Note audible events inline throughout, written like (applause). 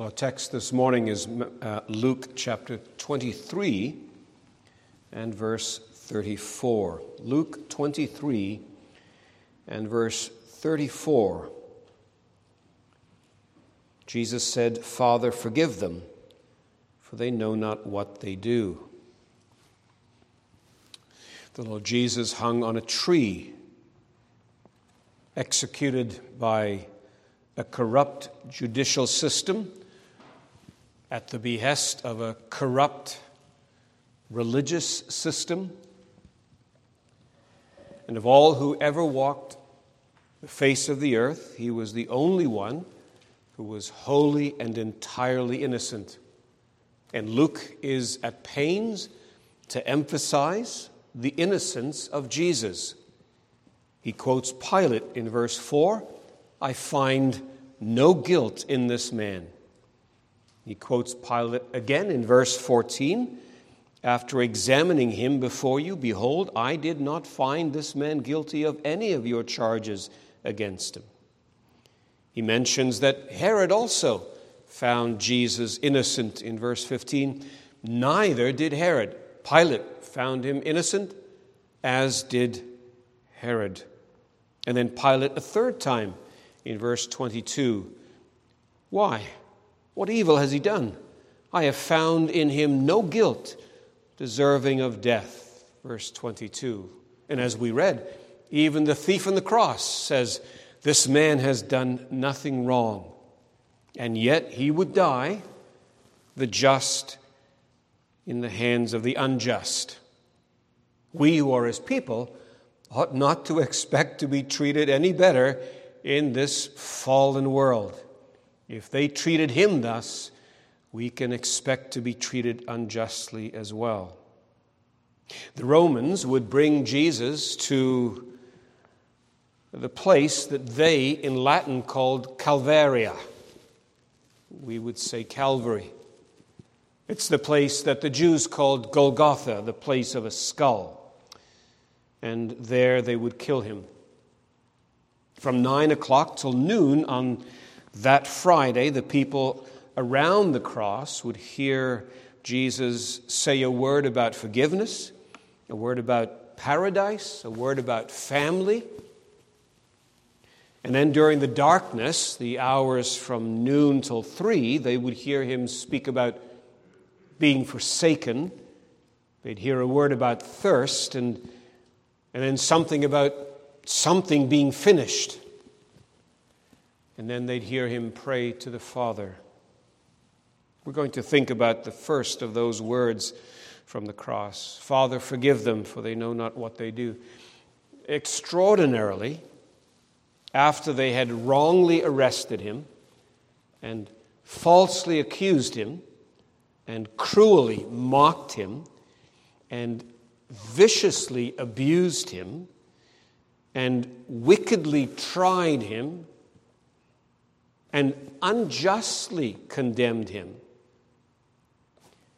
Our text this morning is uh, Luke chapter 23 and verse 34. Luke 23 and verse 34. Jesus said, Father, forgive them, for they know not what they do. The Lord Jesus hung on a tree, executed by a corrupt judicial system at the behest of a corrupt religious system. And of all who ever walked the face of the earth, he was the only one who was wholly and entirely innocent. And Luke is at pains to emphasize the innocence of Jesus. He quotes Pilate in verse 4 I find no guilt in this man. He quotes Pilate again in verse 14 After examining him before you, behold, I did not find this man guilty of any of your charges against him. He mentions that Herod also found Jesus innocent in verse 15. Neither did Herod. Pilate found him innocent, as did Herod. And then Pilate a third time in verse 22. Why? What evil has he done? I have found in him no guilt deserving of death. Verse 22. And as we read, even the thief on the cross says, This man has done nothing wrong. And yet he would die, the just in the hands of the unjust. We who are his people ought not to expect to be treated any better in this fallen world. If they treated him thus, we can expect to be treated unjustly as well. The Romans would bring Jesus to the place that they in Latin called Calvaria. We would say Calvary. It's the place that the Jews called Golgotha, the place of a skull. And there they would kill him. From nine o'clock till noon on that Friday, the people around the cross would hear Jesus say a word about forgiveness, a word about paradise, a word about family. And then during the darkness, the hours from noon till three, they would hear him speak about being forsaken. They'd hear a word about thirst and, and then something about something being finished. And then they'd hear him pray to the Father. We're going to think about the first of those words from the cross Father, forgive them, for they know not what they do. Extraordinarily, after they had wrongly arrested him and falsely accused him and cruelly mocked him and viciously abused him and wickedly tried him and unjustly condemned him.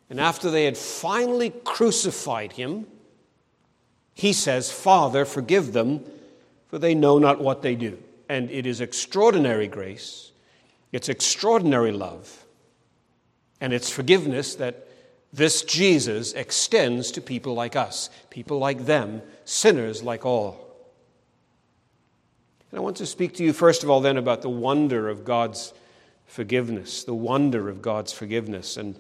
And after they had finally crucified him, he says, Father, forgive them, for they know not what they do. And it is extraordinary grace, it's extraordinary love, and it's forgiveness that this Jesus extends to people like us, people like them, sinners like all. And I want to speak to you, first of all, then, about the wonder of God's forgiveness, the wonder of God's forgiveness. And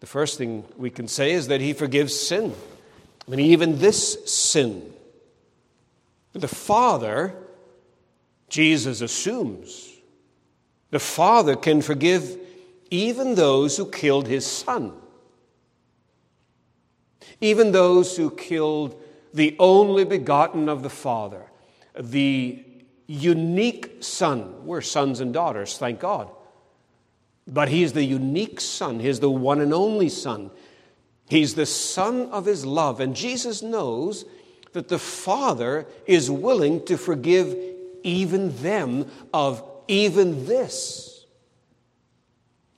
the first thing we can say is that He forgives sin. I mean, even this sin. The Father, Jesus assumes, the Father can forgive even those who killed His Son, even those who killed the only begotten of the Father, the unique son. We're sons and daughters, thank God. But he's the unique son, he's the one and only son. He's the son of his love. And Jesus knows that the Father is willing to forgive even them of even this.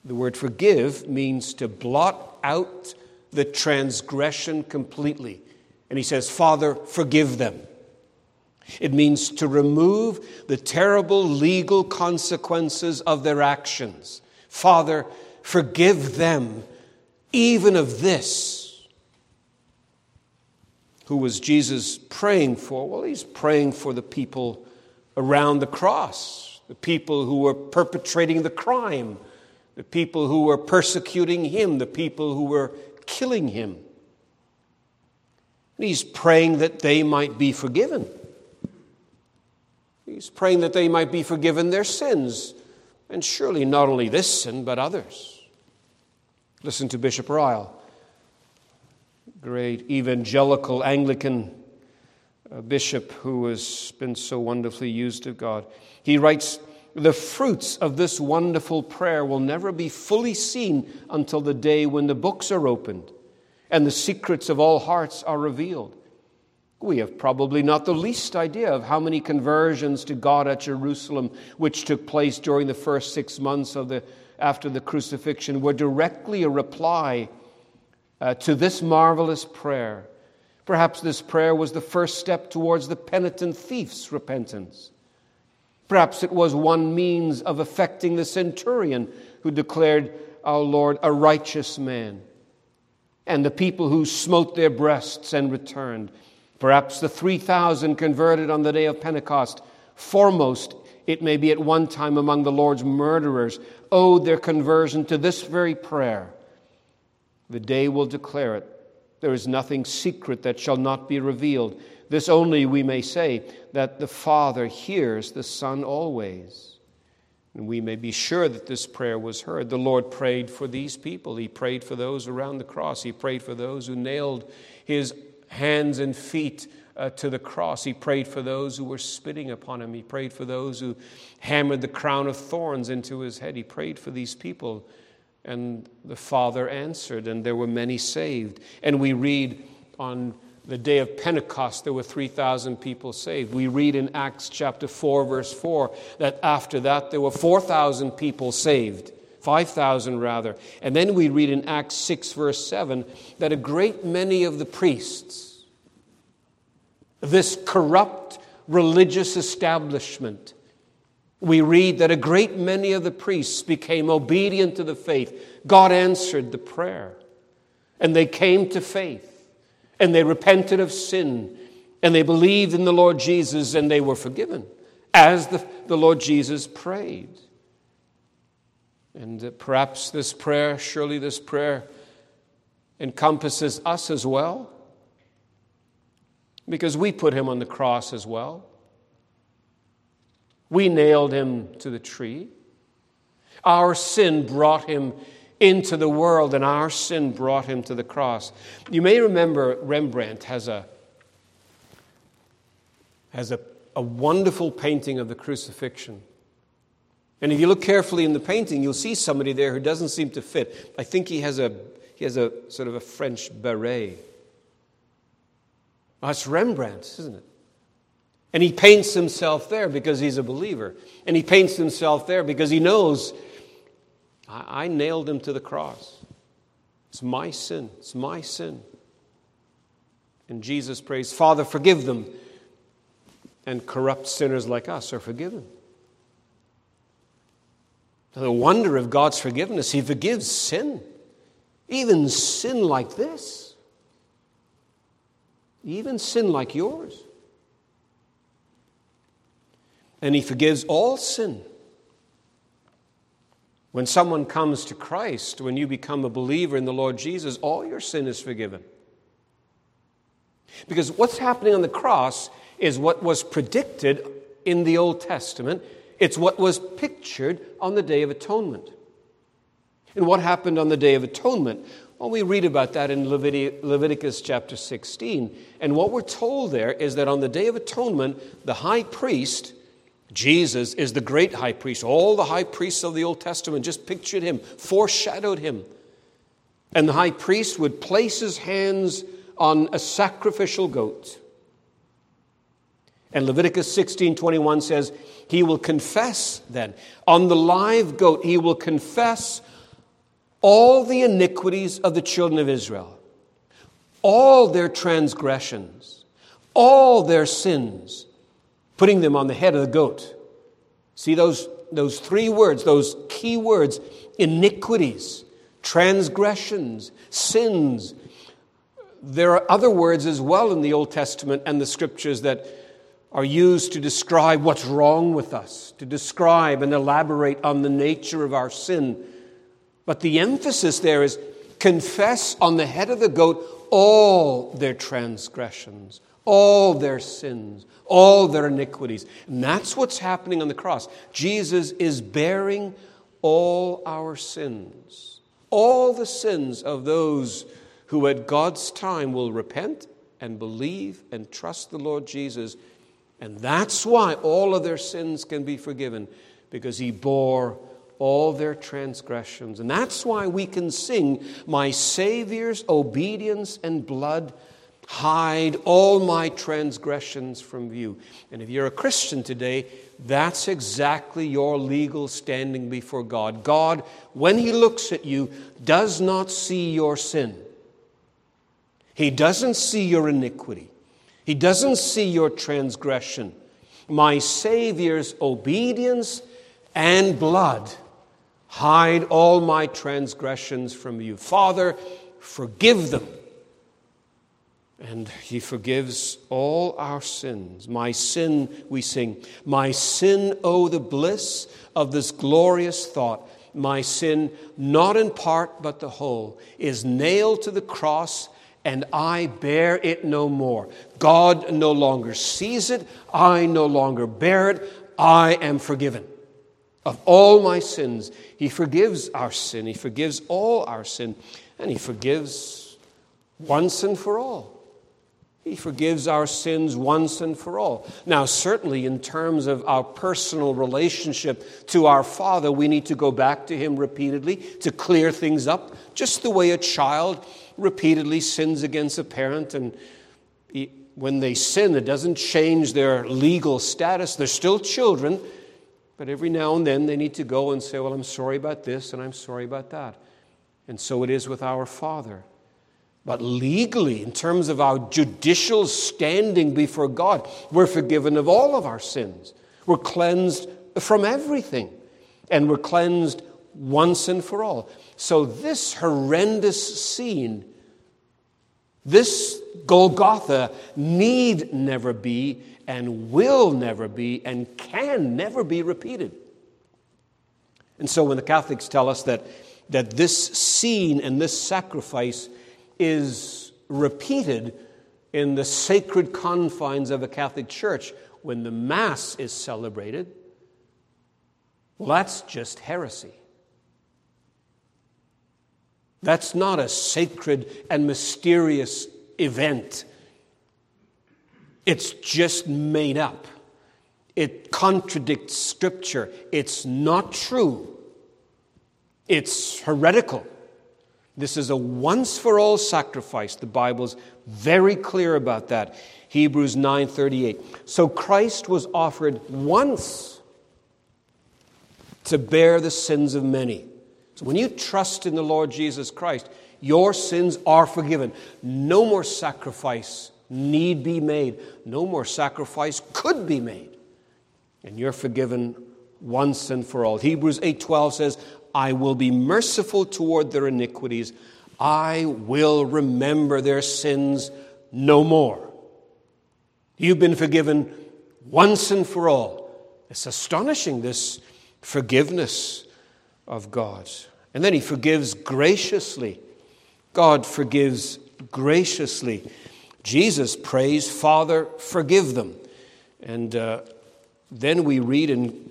The word forgive means to blot out the transgression completely. And he says, Father, forgive them. It means to remove the terrible legal consequences of their actions. Father, forgive them even of this. Who was Jesus praying for? Well, he's praying for the people around the cross, the people who were perpetrating the crime, the people who were persecuting him, the people who were killing him. And he's praying that they might be forgiven. Praying that they might be forgiven their sins, and surely not only this sin, but others. Listen to Bishop Ryle, great evangelical Anglican uh, bishop who has been so wonderfully used of God. He writes, The fruits of this wonderful prayer will never be fully seen until the day when the books are opened and the secrets of all hearts are revealed. We have probably not the least idea of how many conversions to God at Jerusalem, which took place during the first six months of the, after the crucifixion, were directly a reply uh, to this marvelous prayer. Perhaps this prayer was the first step towards the penitent thief's repentance. Perhaps it was one means of affecting the centurion who declared our Lord a righteous man and the people who smote their breasts and returned. Perhaps the 3,000 converted on the day of Pentecost, foremost, it may be at one time among the Lord's murderers, owed their conversion to this very prayer. The day will declare it. There is nothing secret that shall not be revealed. This only we may say that the Father hears the Son always. And we may be sure that this prayer was heard. The Lord prayed for these people. He prayed for those around the cross. He prayed for those who nailed his hands and feet uh, to the cross. He prayed for those who were spitting upon him. He prayed for those who hammered the crown of thorns into his head. He prayed for these people. And the Father answered, and there were many saved. And we read on the day of Pentecost, there were 3,000 people saved. We read in Acts chapter 4, verse 4, that after that there were 4,000 people saved, 5,000 rather. And then we read in Acts 6, verse 7, that a great many of the priests, this corrupt religious establishment, we read that a great many of the priests became obedient to the faith. God answered the prayer, and they came to faith and they repented of sin and they believed in the Lord Jesus and they were forgiven as the, the Lord Jesus prayed. And perhaps this prayer, surely this prayer encompasses us as well, because we put him on the cross as well. We nailed him to the tree. Our sin brought him into the world, and our sin brought him to the cross. You may remember Rembrandt has a, has a, a wonderful painting of the crucifixion. And if you look carefully in the painting, you'll see somebody there who doesn't seem to fit. I think he has a, he has a sort of a French beret. That's Rembrandt, isn't it? And he paints himself there because he's a believer. And he paints himself there because he knows I, I nailed him to the cross. It's my sin. It's my sin. And Jesus prays, Father, forgive them. And corrupt sinners like us are forgiven. The wonder of God's forgiveness, He forgives sin, even sin like this, even sin like yours. And He forgives all sin. When someone comes to Christ, when you become a believer in the Lord Jesus, all your sin is forgiven. Because what's happening on the cross is what was predicted in the Old Testament, it's what was pictured on the Day of Atonement. And what happened on the Day of Atonement? Well, we read about that in Leviticus chapter 16. And what we're told there is that on the Day of Atonement, the high priest Jesus is the great high priest. All the high priests of the Old Testament just pictured him, foreshadowed him. And the high priest would place his hands on a sacrificial goat. And Leviticus 16:21 says, he will confess then on the live goat he will confess all the iniquities of the children of Israel. All their transgressions, all their sins putting them on the head of the goat. See those those three words, those key words iniquities, transgressions, sins. There are other words as well in the Old Testament and the scriptures that are used to describe what's wrong with us, to describe and elaborate on the nature of our sin. But the emphasis there is confess on the head of the goat all their transgressions, all their sins, all their iniquities. And that's what's happening on the cross. Jesus is bearing all our sins, all the sins of those who at God's time will repent and believe and trust the Lord Jesus. And that's why all of their sins can be forgiven, because he bore all their transgressions. And that's why we can sing, My Savior's obedience and blood hide all my transgressions from view. And if you're a Christian today, that's exactly your legal standing before God. God, when He looks at you, does not see your sin. He doesn't see your iniquity. He doesn't see your transgression. My Savior's obedience and blood hide all my transgressions from you. Father, forgive them and he forgives all our sins. My sin, we sing, my sin, oh, the bliss of this glorious thought. My sin, not in part but the whole, is nailed to the cross, and I bear it no more. God no longer sees it, I no longer bear it, I am forgiven. Of all my sins, He forgives our sin, He forgives all our sin, and He forgives once and for all. He forgives our sins once and for all. Now, certainly, in terms of our personal relationship to our Father, we need to go back to Him repeatedly to clear things up, just the way a child repeatedly sins against a parent. And when they sin, it doesn't change their legal status. They're still children, but every now and then they need to go and say, Well, I'm sorry about this and I'm sorry about that. And so it is with our Father. But legally, in terms of our judicial standing before God, we're forgiven of all of our sins. We're cleansed from everything. And we're cleansed once and for all. So, this horrendous scene, this Golgotha, need never be, and will never be, and can never be repeated. And so, when the Catholics tell us that, that this scene and this sacrifice is repeated in the sacred confines of a Catholic Church when the Mass is celebrated, well, that's just heresy. That's not a sacred and mysterious event. It's just made up. It contradicts Scripture. It's not true. It's heretical. This is a once for all sacrifice. The Bible's very clear about that. Hebrews 9:38. So Christ was offered once to bear the sins of many. So when you trust in the Lord Jesus Christ, your sins are forgiven. No more sacrifice need be made. No more sacrifice could be made. And you're forgiven once and for all. Hebrews 8:12 says, I will be merciful toward their iniquities. I will remember their sins no more. You've been forgiven once and for all. It's astonishing, this forgiveness of God. And then He forgives graciously. God forgives graciously. Jesus prays, Father, forgive them. And uh, then we read in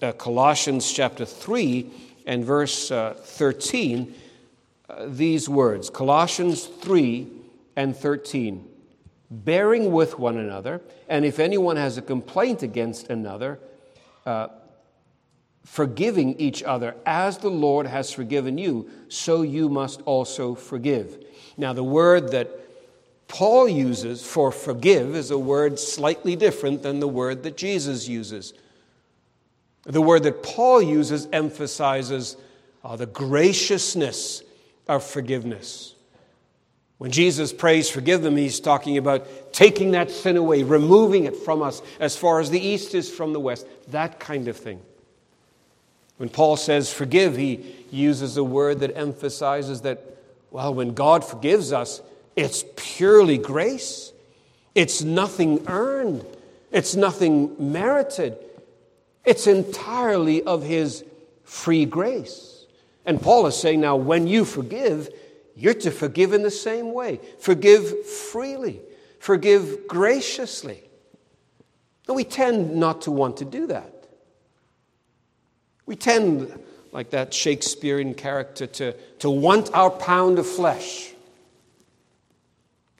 uh, Colossians chapter 3 and verse uh, 13 uh, these words Colossians 3 and 13. Bearing with one another, and if anyone has a complaint against another, uh, forgiving each other as the Lord has forgiven you, so you must also forgive. Now, the word that Paul uses for forgive is a word slightly different than the word that Jesus uses. The word that Paul uses emphasizes uh, the graciousness of forgiveness. When Jesus prays, forgive them, he's talking about taking that sin away, removing it from us as far as the east is from the west, that kind of thing. When Paul says forgive, he uses a word that emphasizes that, well, when God forgives us, it's purely grace. It's nothing earned. It's nothing merited. It's entirely of His free grace. And Paul is saying now, when you forgive, you're to forgive in the same way. Forgive freely, forgive graciously. And we tend not to want to do that. We tend, like that Shakespearean character, to, to want our pound of flesh.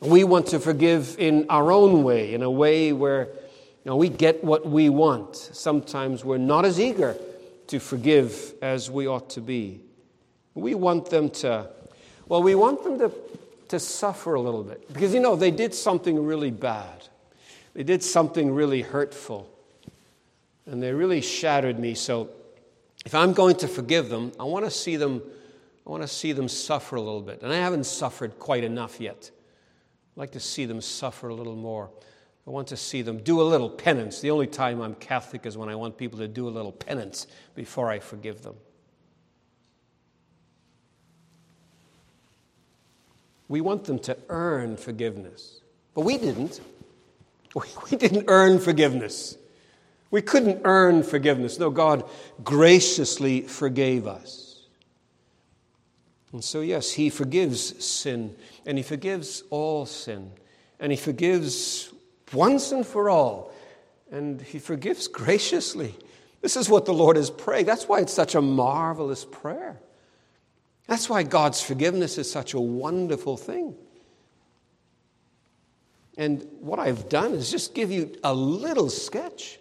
We want to forgive in our own way, in a way where you know, we get what we want. Sometimes we're not as eager to forgive as we ought to be. We want them to, well, we want them to, to suffer a little bit. Because, you know, they did something really bad, they did something really hurtful, and they really shattered me. So, if I'm going to forgive them, I want to see them. I want to see them suffer a little bit. And I haven't suffered quite enough yet. I'd like to see them suffer a little more. I want to see them do a little penance. The only time I'm Catholic is when I want people to do a little penance before I forgive them. We want them to earn forgiveness. But we didn't. (laughs) We didn't earn forgiveness. We couldn't earn forgiveness. No, God graciously forgave us. And so, yes, He forgives sin, and He forgives all sin, and He forgives once and for all, and He forgives graciously. This is what the Lord is praying. That's why it's such a marvelous prayer. That's why God's forgiveness is such a wonderful thing. And what I've done is just give you a little sketch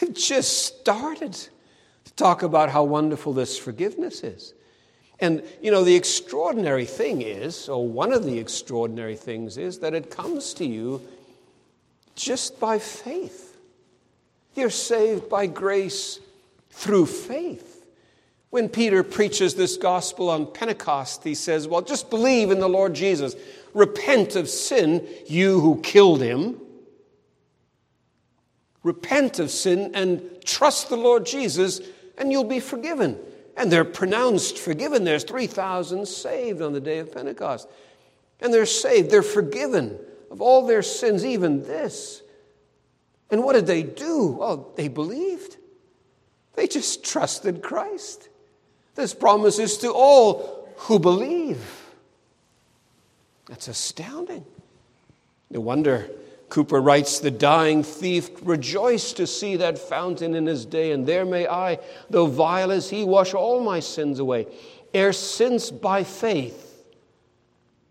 I've just started to talk about how wonderful this forgiveness is. And, you know, the extraordinary thing is, or one of the extraordinary things is, that it comes to you just by faith. You're saved by grace through faith. When Peter preaches this gospel on Pentecost, he says, Well, just believe in the Lord Jesus. Repent of sin, you who killed him repent of sin and trust the Lord Jesus, and you'll be forgiven. And they're pronounced forgiven. There's 3,000 saved on the day of Pentecost. And they're saved, they're forgiven of all their sins, even this. And what did they do? Oh, they believed. They just trusted Christ. This promise is to all who believe. That's astounding. No wonder Cowper writes, The dying thief rejoiced to see that fountain in his day, and there may I, though vile as he, wash all my sins away. Ere since by faith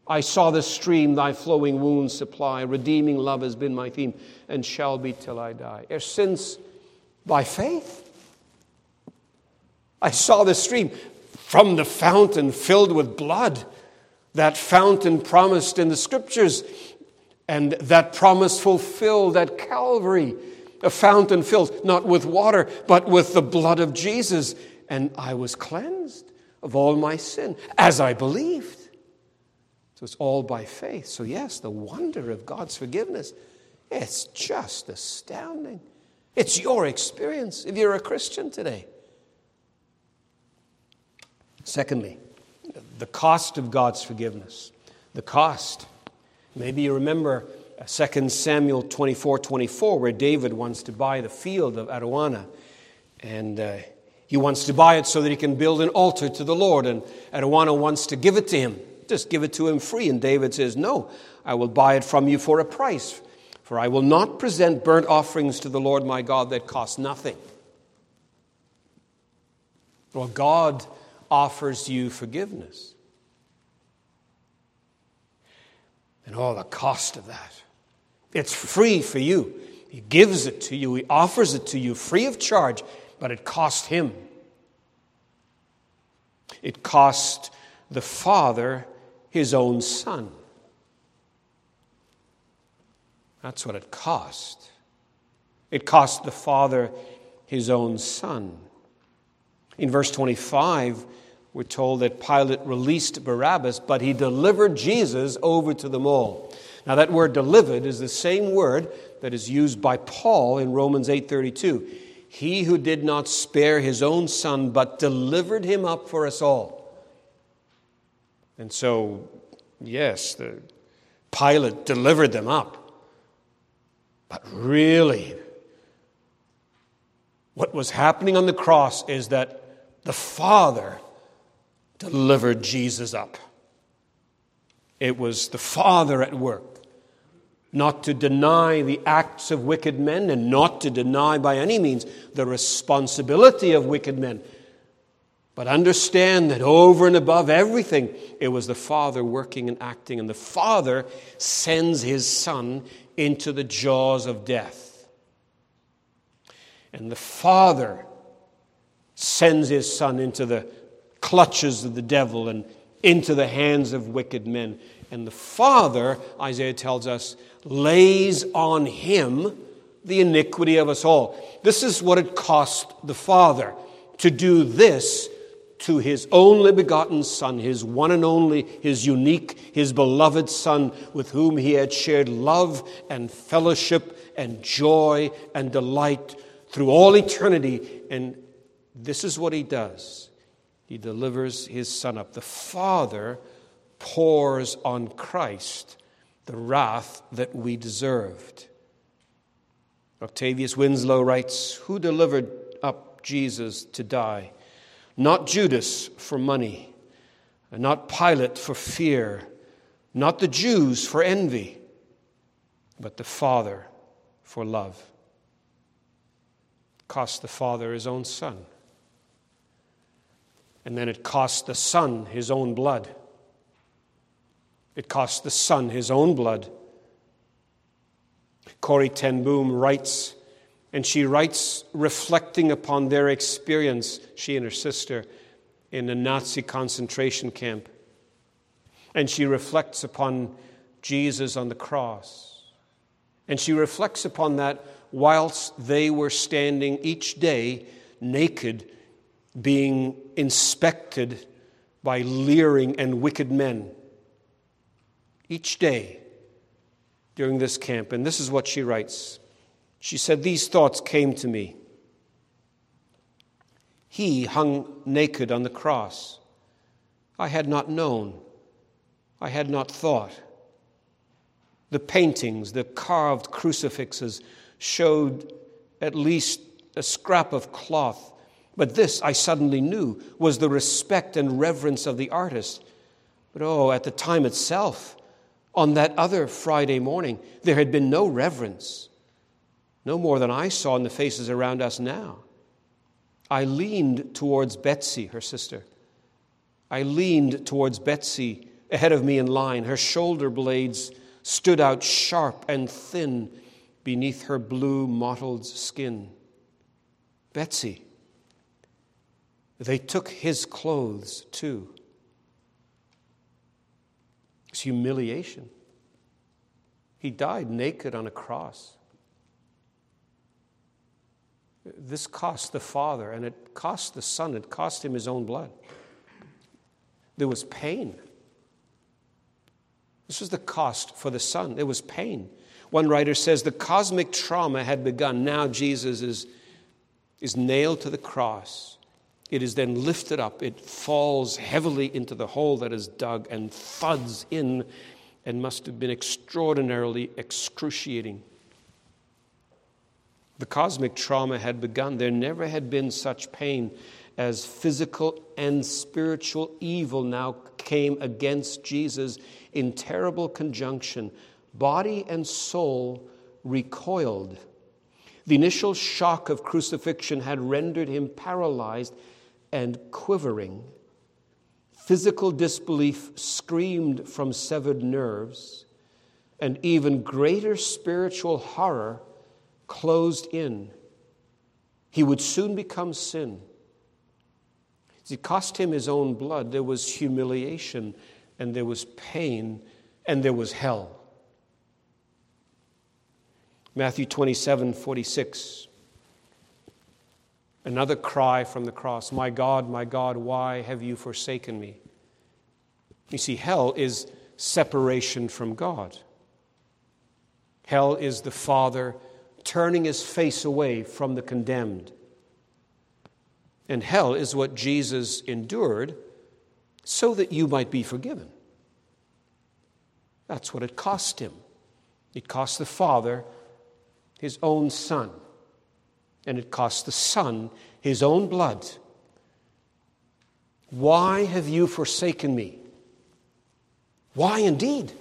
I saw the stream thy flowing wounds supply, redeeming love has been my theme, and shall be till I die. Ere since by faith I saw the stream from the fountain filled with blood, that fountain promised in the scriptures and that promise fulfilled at Calvary, a fountain filled not with water, but with the blood of Jesus. And I was cleansed of all my sin as I believed. So it's all by faith. So, yes, the wonder of God's forgiveness, it's just astounding. It's your experience if you're a Christian today. Secondly, the cost of God's forgiveness. The cost. Maybe you remember 2 Samuel 24 24, where David wants to buy the field of Araunah. And uh, he wants to buy it so that he can build an altar to the Lord. And Araunah wants to give it to him, just give it to him free. And David says, No, I will buy it from you for a price. For I will not present burnt offerings to the Lord my God that cost nothing. Well, God offers you forgiveness. And all the cost of that. It's free for you. He gives it to you, He offers it to you free of charge, but it cost Him. It cost the Father His own Son. That's what it cost. It cost the Father His own Son. In verse 25, we're told that Pilate released Barabbas, but he delivered Jesus over to them all. Now that word delivered is the same word that is used by Paul in Romans 8:32. He who did not spare his own son, but delivered him up for us all. And so, yes, the Pilate delivered them up. But really, what was happening on the cross is that the Father delivered Jesus up. It was the Father at work not to deny the acts of wicked men and not to deny by any means the responsibility of wicked men. But understand that over and above everything, it was the Father working and acting, and the Father sends His Son into the jaws of death. And the Father sends His Son into the clutches of the devil and into the hands of wicked men. And the Father, Isaiah tells us, lays on him the iniquity of us all. This is what it cost the Father to do this to his only begotten Son, his one and only, his unique, his beloved Son, with whom he had shared love and fellowship and joy and delight through all eternity. And this is what he does he delivers his Son up. The Father pours on Christ the wrath that we deserved. Octavius Winslow writes Who delivered up Jesus to die? Not Judas for money, not Pilate for fear, not the Jews for envy, but the Father for love. Cost the Father his own Son. And then it cost the Son his own blood. It cost the Son his own blood. Corrie ten Boom writes, and she writes reflecting upon their experience, she and her sister, in a Nazi concentration camp. And she reflects upon Jesus on the cross. And she reflects upon that whilst they were standing each day naked, being inspected by leering and wicked men each day during this camp. And this is what she writes. She said, These thoughts came to me. He hung naked on the cross. I had not known. I had not thought. The paintings, the carved crucifixes showed at least a scrap of cloth. But this, I suddenly knew, was the respect and reverence of the artist. But oh, at the time itself, on that other Friday morning, there had been no reverence, no more than I saw in the faces around us now. I leaned towards Betsie, her sister. I leaned towards Betsie ahead of me in line. Her shoulder blades stood out sharp and thin beneath her blue mottled skin. Betsie. They took his clothes too. It's humiliation. He died naked on a cross. This cost the Father, and it cost the Son, it cost him his own blood. There was pain. This was the cost for the Son. There was pain. One writer says the cosmic trauma had begun. Now Jesus is, is nailed to the cross. It is then lifted up. It falls heavily into the hole that is dug and thuds in and must have been extraordinarily excruciating. The cosmic trauma had begun. There never had been such pain as physical and spiritual evil now came against Jesus in terrible conjunction. Body and soul recoiled. The initial shock of crucifixion had rendered him paralyzed and quivering. Physical disbelief screamed from severed nerves, and even greater spiritual horror closed in. He would soon become sin. It cost him his own blood. There was humiliation, and there was pain, and there was hell. Matthew 27 46. Another cry from the cross My God, my God, why have you forsaken me? You see, hell is separation from God. Hell is the Father turning his face away from the condemned. And hell is what Jesus endured so that you might be forgiven. That's what it cost him. It cost the Father his own Son, and it cost the Son his own blood. Why have you forsaken me? Why indeed?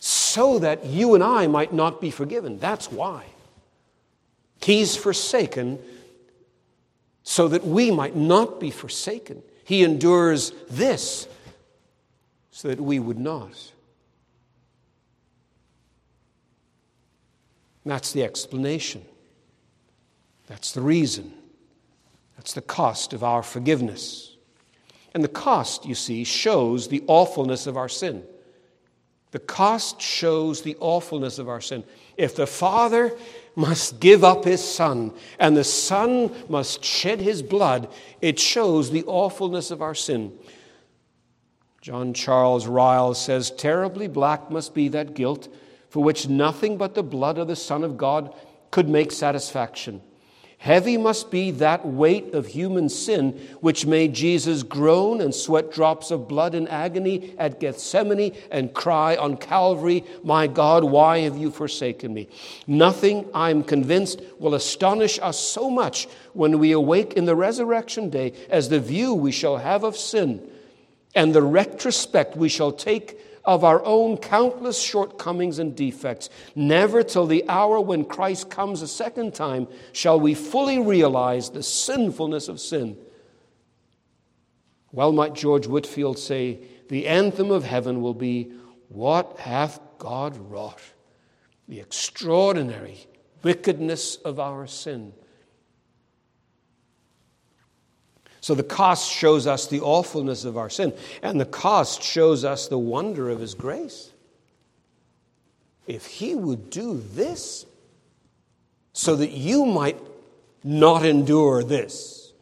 So that you and I might not be forgiven. That's why. He's forsaken so that we might not be forsaken. He endures this so that we would not. That's the explanation. That's the reason. That's the cost of our forgiveness. And the cost, you see, shows the awfulness of our sin. The cost shows the awfulness of our sin. If the Father must give up his Son and the Son must shed his blood, it shows the awfulness of our sin. John Charles Ryle says, Terribly black must be that guilt for which nothing but the blood of the Son of God could make satisfaction. Heavy must be that weight of human sin which made Jesus groan and sweat drops of blood in agony at Gethsemane and cry on Calvary, My God, why have you forsaken me? Nothing, I'm convinced, will astonish us so much when we awake in the resurrection day as the view we shall have of sin and the retrospect we shall take of our own countless shortcomings and defects. Never till the hour when Christ comes a second time shall we fully realize the sinfulness of sin. Well, might George Whitefield say, the anthem of heaven will be, What hath God wrought? The extraordinary wickedness of our sin. So the cost shows us the awfulness of our sin, and the cost shows us the wonder of His grace. If He would do this so that you might not endure this,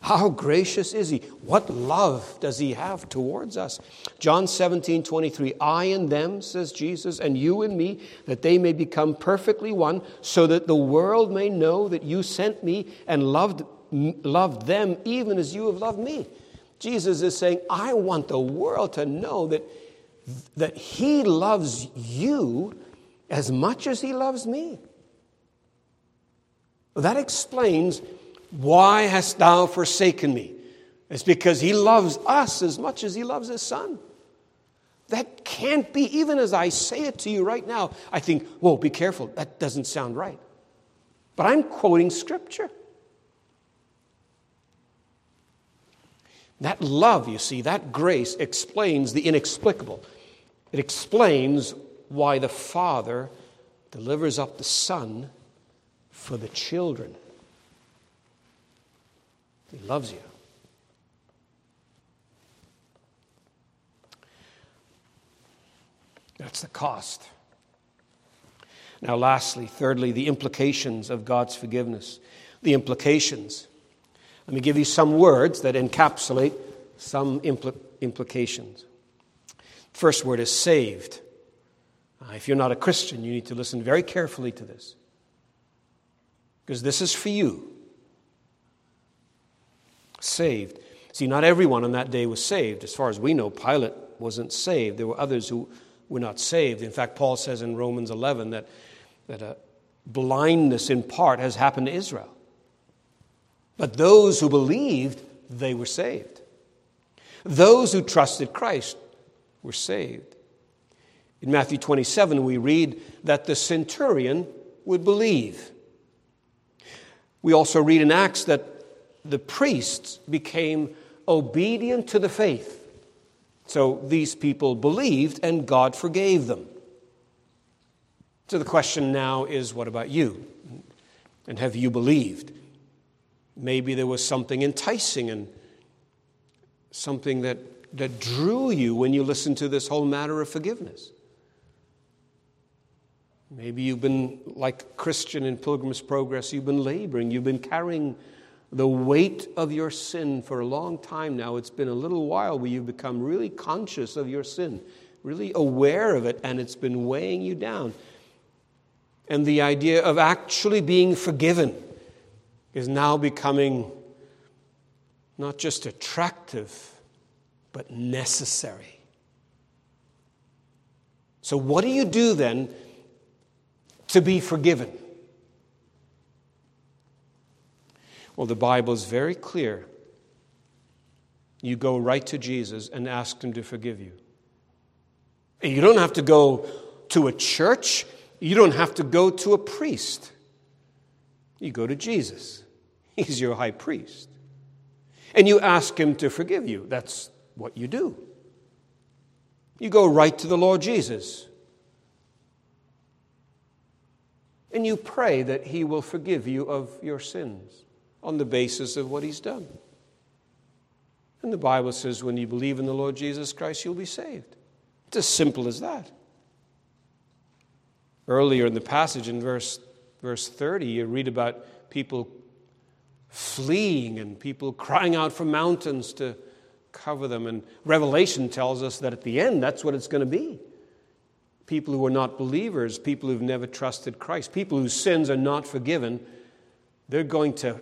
how gracious is He? What love does He have towards us? John 17, 23, I and them, says Jesus, and you and me, that they may become perfectly one, so that the world may know that you sent me and loved loved them even as you have loved me. Jesus is saying, I want the world to know that, that He loves you as much as He loves me. That explains why hast thou forsaken me? It's because He loves us as much as He loves His Son. That can't be, even as I say it to you right now, I think, whoa, be careful. That doesn't sound right. But I'm quoting Scripture. That love, you see, that grace explains the inexplicable. It explains why the Father delivers up the Son for the children. He loves you. That's the cost. Now, lastly, thirdly, the implications of God's forgiveness. The implications. Let me give you some words that encapsulate some impl- implications. First word is saved. Uh, if you're not a Christian, you need to listen very carefully to this. Because this is for you. Saved. See, not everyone on that day was saved. As far as we know, Pilate wasn't saved. There were others who were not saved. In fact, Paul says in Romans 11 that, that a blindness in part has happened to Israel. But those who believed, they were saved. Those who trusted Christ were saved. In Matthew 27, we read that the centurion would believe. We also read in Acts that the priests became obedient to the faith. So these people believed and God forgave them. So the question now is what about you? And have you believed? Maybe there was something enticing and something that, that drew you when you listened to this whole matter of forgiveness. Maybe you've been, like Christian in Pilgrim's Progress, you've been laboring, you've been carrying the weight of your sin for a long time now. It's been a little while where you've become really conscious of your sin, really aware of it, and it's been weighing you down. And the idea of actually being forgiven is now becoming not just attractive, but necessary. So, what do you do then to be forgiven? Well, the Bible is very clear. You go right to Jesus and ask Him to forgive you. And you don't have to go to a church, you don't have to go to a priest. You go to Jesus, (laughs) He's your high priest. And you ask Him to forgive you. That's what you do. You go right to the Lord Jesus. And you pray that He will forgive you of your sins on the basis of what He's done. And the Bible says when you believe in the Lord Jesus Christ, you'll be saved. It's as simple as that. Earlier in the passage in verse, verse 30, you read about people fleeing and people crying out from mountains to cover them. And Revelation tells us that at the end, that's what it's going to be. People who are not believers, people who've never trusted Christ, people whose sins are not forgiven, they're going to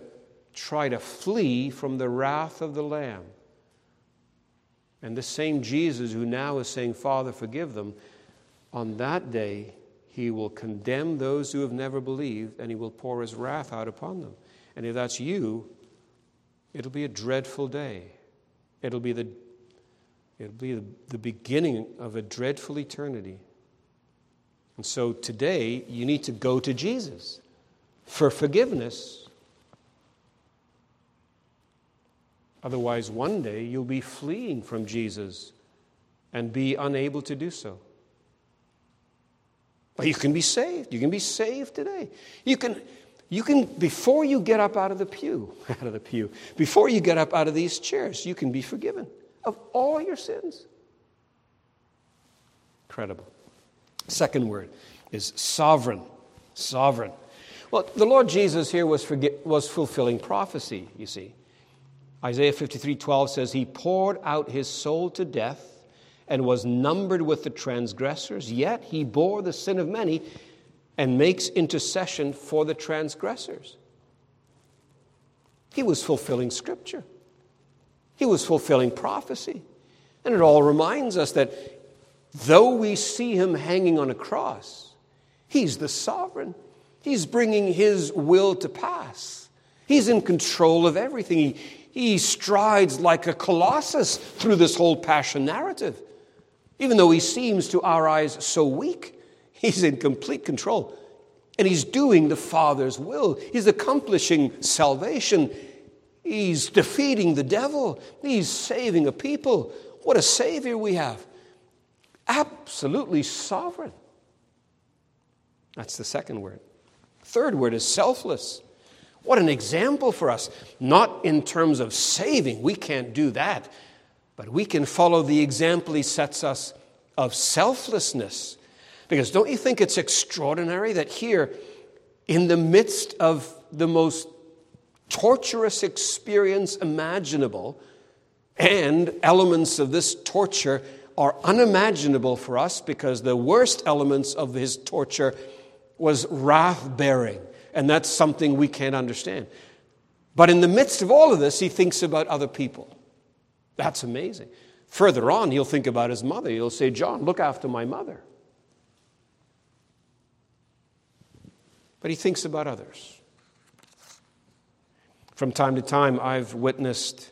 try to flee from the wrath of the Lamb. And the same Jesus who now is saying, Father, forgive them, on that day he will condemn those who have never believed and he will pour his wrath out upon them. And if that's you, it'll be a dreadful day. It'll be the, it'll be the, the beginning of a dreadful eternity. And so today, you need to go to Jesus for forgiveness Otherwise, one day you'll be fleeing from Jesus and be unable to do so. But you can be saved. You can be saved today. You can, you can, before you get up out of the pew, (laughs) out of the pew, before you get up out of these chairs, you can be forgiven of all your sins. Incredible. Second word is sovereign. Sovereign. Well, the Lord Jesus here was, was fulfilling prophecy, you see. Isaiah 53 12 says, He poured out his soul to death and was numbered with the transgressors, yet he bore the sin of many and makes intercession for the transgressors. He was fulfilling scripture, he was fulfilling prophecy. And it all reminds us that though we see him hanging on a cross, he's the sovereign. He's bringing his will to pass. He's in control of everything. He, he strides like a colossus through this whole passion narrative. Even though he seems to our eyes so weak, he's in complete control. And he's doing the Father's will. He's accomplishing salvation. He's defeating the devil. He's saving a people. What a Savior we have! Absolutely sovereign. That's the second word. Third word is selfless. What an example for us. Not in terms of saving, we can't do that, but we can follow the example he sets us of selflessness. Because don't you think it's extraordinary that here, in the midst of the most torturous experience imaginable, and elements of this torture are unimaginable for us because the worst elements of his torture was wrath bearing and that's something we can't understand. But in the midst of all of this, he thinks about other people. That's amazing. Further on, he'll think about his mother. He'll say, John, look after my mother. But he thinks about others. From time to time, I've witnessed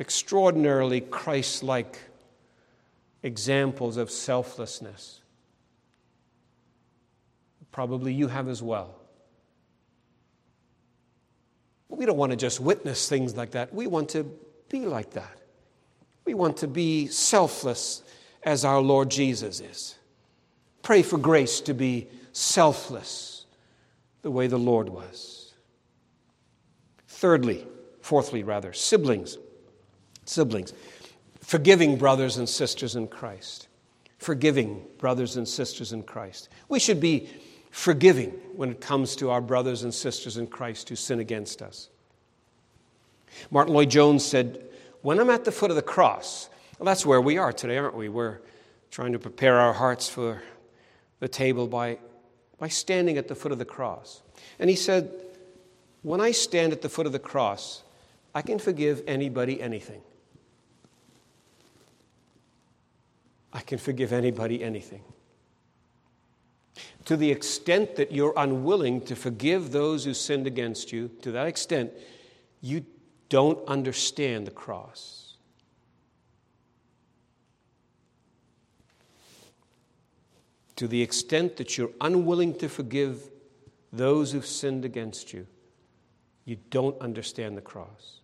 extraordinarily Christ like examples of selflessness. Probably you have as well. We don't want to just witness things like that. We want to be like that. We want to be selfless as our Lord Jesus is. Pray for grace to be selfless the way the Lord was. Thirdly, fourthly, rather, siblings. Siblings. Forgiving brothers and sisters in Christ. Forgiving brothers and sisters in Christ. We should be forgiving when it comes to our brothers and sisters in Christ who sin against us. Martyn Lloyd-Jones said, When I'm at the foot of the cross, well, that's where we are today, aren't we? We're trying to prepare our hearts for the table by, by standing at the foot of the cross. And he said, When I stand at the foot of the cross, I can forgive anybody anything. I can forgive anybody anything. To the extent that you're unwilling to forgive those who sinned against you, to that extent, you don't understand the cross. To the extent that you're unwilling to forgive those who've sinned against you, you don't understand the cross.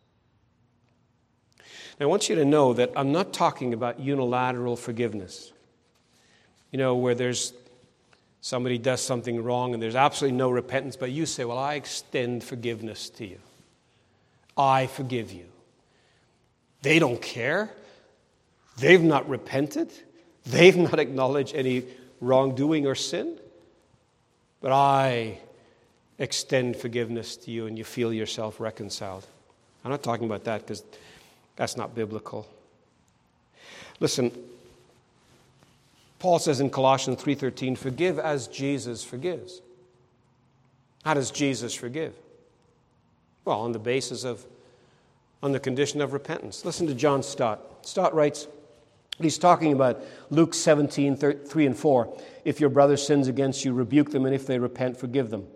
Now, I want you to know that I'm not talking about unilateral forgiveness. You know, where there's somebody does something wrong and there's absolutely no repentance, but you say, Well, I extend forgiveness to you. I forgive you. They don't care. They've not repented. They've not acknowledged any wrongdoing or sin. But I extend forgiveness to you and you feel yourself reconciled. I'm not talking about that because that's not biblical. Listen, Paul says in Colossians 3:13, "Forgive as Jesus forgives." How does Jesus forgive? Well, on the basis of on the condition of repentance. Listen to John Stott. Stott writes, he's talking about Luke 17, 3 and 4. If your brother sins against you, rebuke them, and if they repent, forgive them.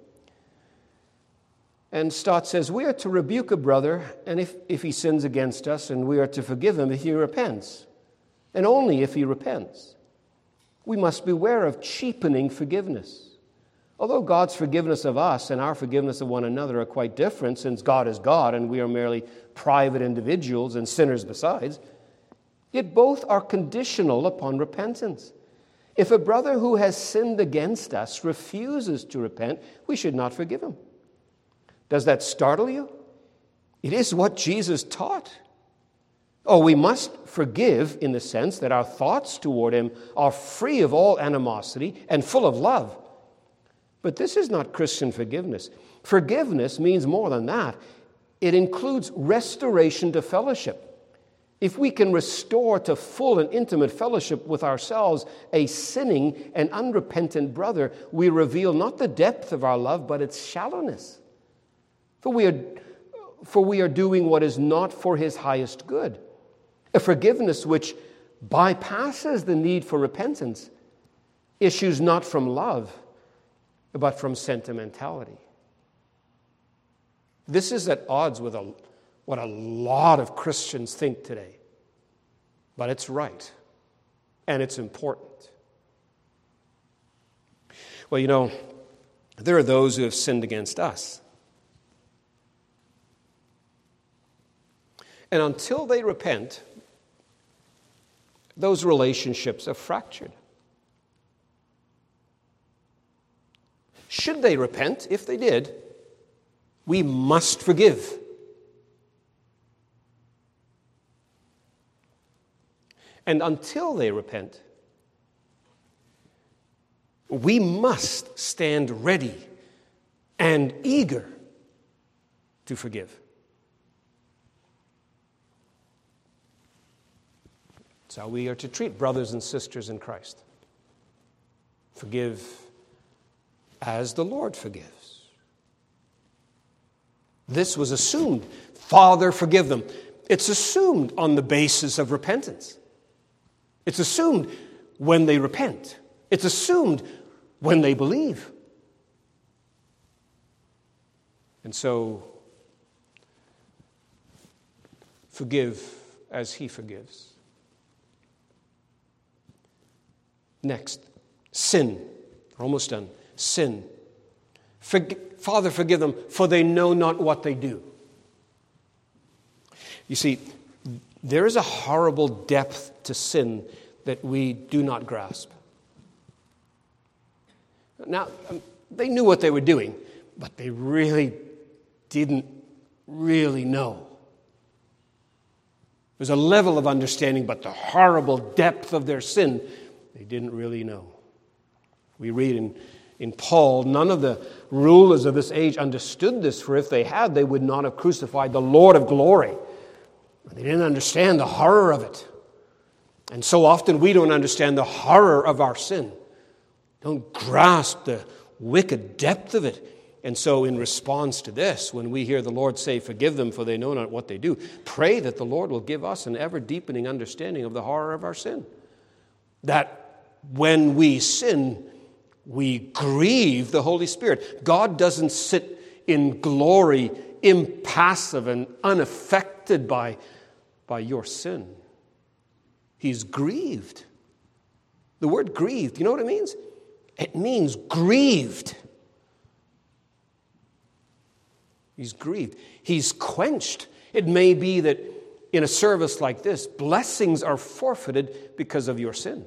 And Stott says, We are to rebuke a brother, and if, if he sins against us, and we are to forgive him if he repents, and only if he repents. We must beware of cheapening forgiveness. Although God's forgiveness of us and our forgiveness of one another are quite different, since God is God and we are merely private individuals and sinners besides, yet both are conditional upon repentance. If a brother who has sinned against us refuses to repent, we should not forgive him. Does that startle you? It is what Jesus taught. Oh, we must forgive in the sense that our thoughts toward him are free of all animosity and full of love. But this is not Christian forgiveness. Forgiveness means more than that, it includes restoration to fellowship. If we can restore to full and intimate fellowship with ourselves a sinning and unrepentant brother, we reveal not the depth of our love, but its shallowness. For we are, for we are doing what is not for his highest good. A forgiveness which bypasses the need for repentance issues not from love, but from sentimentality. This is at odds with a, what a lot of Christians think today. But it's right, and it's important. Well, you know, there are those who have sinned against us. And until they repent, those relationships are fractured. Should they repent, if they did, we must forgive. And until they repent, we must stand ready and eager to forgive. That's how we are to treat brothers and sisters in Christ. Forgive as the Lord forgives. This was assumed. Father, forgive them. It's assumed on the basis of repentance. It's assumed when they repent. It's assumed when they believe. And so, forgive as He forgives. Next, sin. We're almost done. Sin. Father, forgive them, for they know not what they do. You see, there is a horrible depth to sin that we do not grasp. Now, um, they knew what they were doing, but they really didn't really know. There's a level of understanding, but the horrible depth of their sin they didn't really know. We read in, in Paul, none of the rulers of this age understood this, for if they had, they would not have crucified the Lord of glory. They didn't understand the horror of it. And so often we don't understand the horror of our sin, don't grasp the wicked depth of it. And so, in response to this, when we hear the Lord say, Forgive them, for they know not what they do, pray that the Lord will give us an ever deepening understanding of the horror of our sin. That when we sin, we grieve the Holy Spirit. God doesn't sit in glory, impassive and unaffected by, by your sin. He's grieved. The word grieved, you know what it means? It means grieved. He's grieved. He's quenched. It may be that in a service like this, blessings are forfeited because of your sin.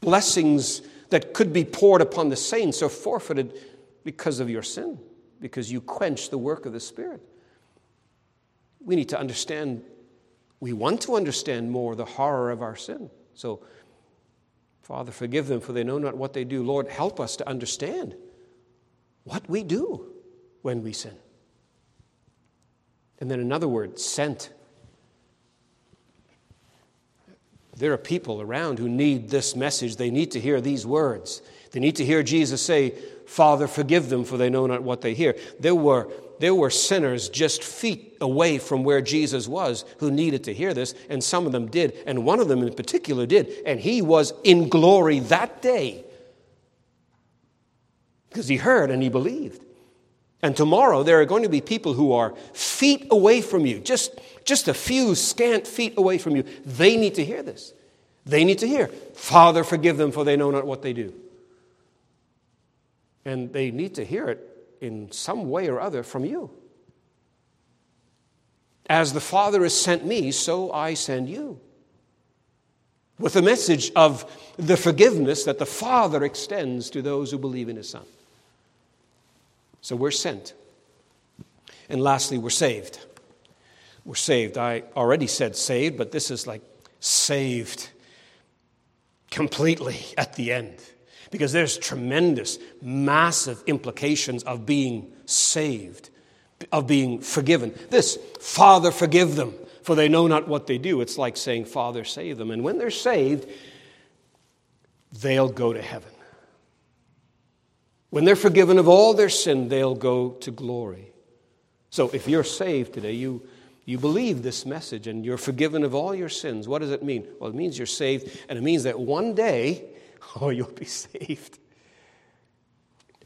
Blessings that could be poured upon the saints are forfeited because of your sin, because you quench the work of the Spirit. We need to understand, we want to understand more the horror of our sin. So, Father, forgive them, for they know not what they do. Lord, help us to understand what we do when we sin. And then another word, sent. There are people around who need this message. They need to hear these words. They need to hear Jesus say, Father, forgive them, for they know not what they hear. There were, there were sinners just feet away from where Jesus was who needed to hear this, and some of them did, and one of them in particular did, and he was in glory that day because he heard and he believed. And tomorrow there are going to be people who are feet away from you, just, just a few scant feet away from you. They need to hear this. They need to hear, Father, forgive them, for they know not what they do. And they need to hear it in some way or other from you. As the Father has sent me, so I send you. With the message of the forgiveness that the Father extends to those who believe in His Son. So we're sent. And lastly, we're saved. We're saved. I already said saved, but this is like saved completely at the end. Because there's tremendous, massive implications of being saved, of being forgiven. This, Father, forgive them, for they know not what they do. It's like saying, Father, save them. And when they're saved, they'll go to heaven. When they're forgiven of all their sin, they'll go to glory. So if you're saved today, you, you believe this message and you're forgiven of all your sins. What does it mean? Well, it means you're saved, and it means that one day, (laughs) oh, you'll be saved.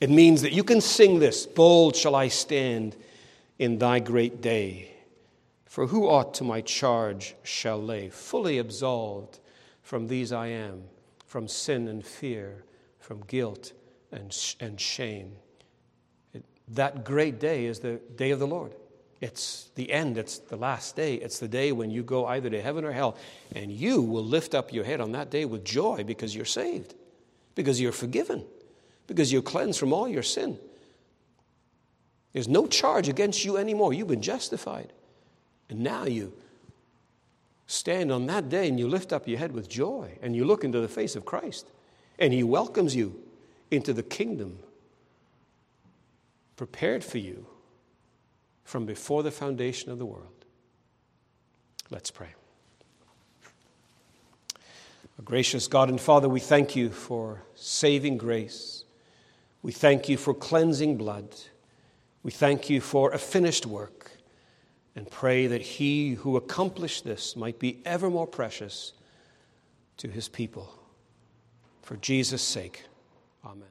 It means that you can sing this Bold shall I stand in thy great day. For who aught to my charge shall lay? Fully absolved from these I am, from sin and fear, from guilt and, and shame. It, that great day is the day of the Lord. It's the end, it's the last day. It's the day when you go either to heaven or hell. And you will lift up your head on that day with joy because you're saved, because you're forgiven, because you're cleansed from all your sin. There's no charge against you anymore. You've been justified. And now you stand on that day and you lift up your head with joy and you look into the face of Christ and He welcomes you into the kingdom prepared for you from before the foundation of the world. Let's pray. Our gracious God and Father, we thank you for saving grace. We thank you for cleansing blood. We thank you for a finished work and pray that he who accomplished this might be ever more precious to his people. For Jesus' sake. Amen.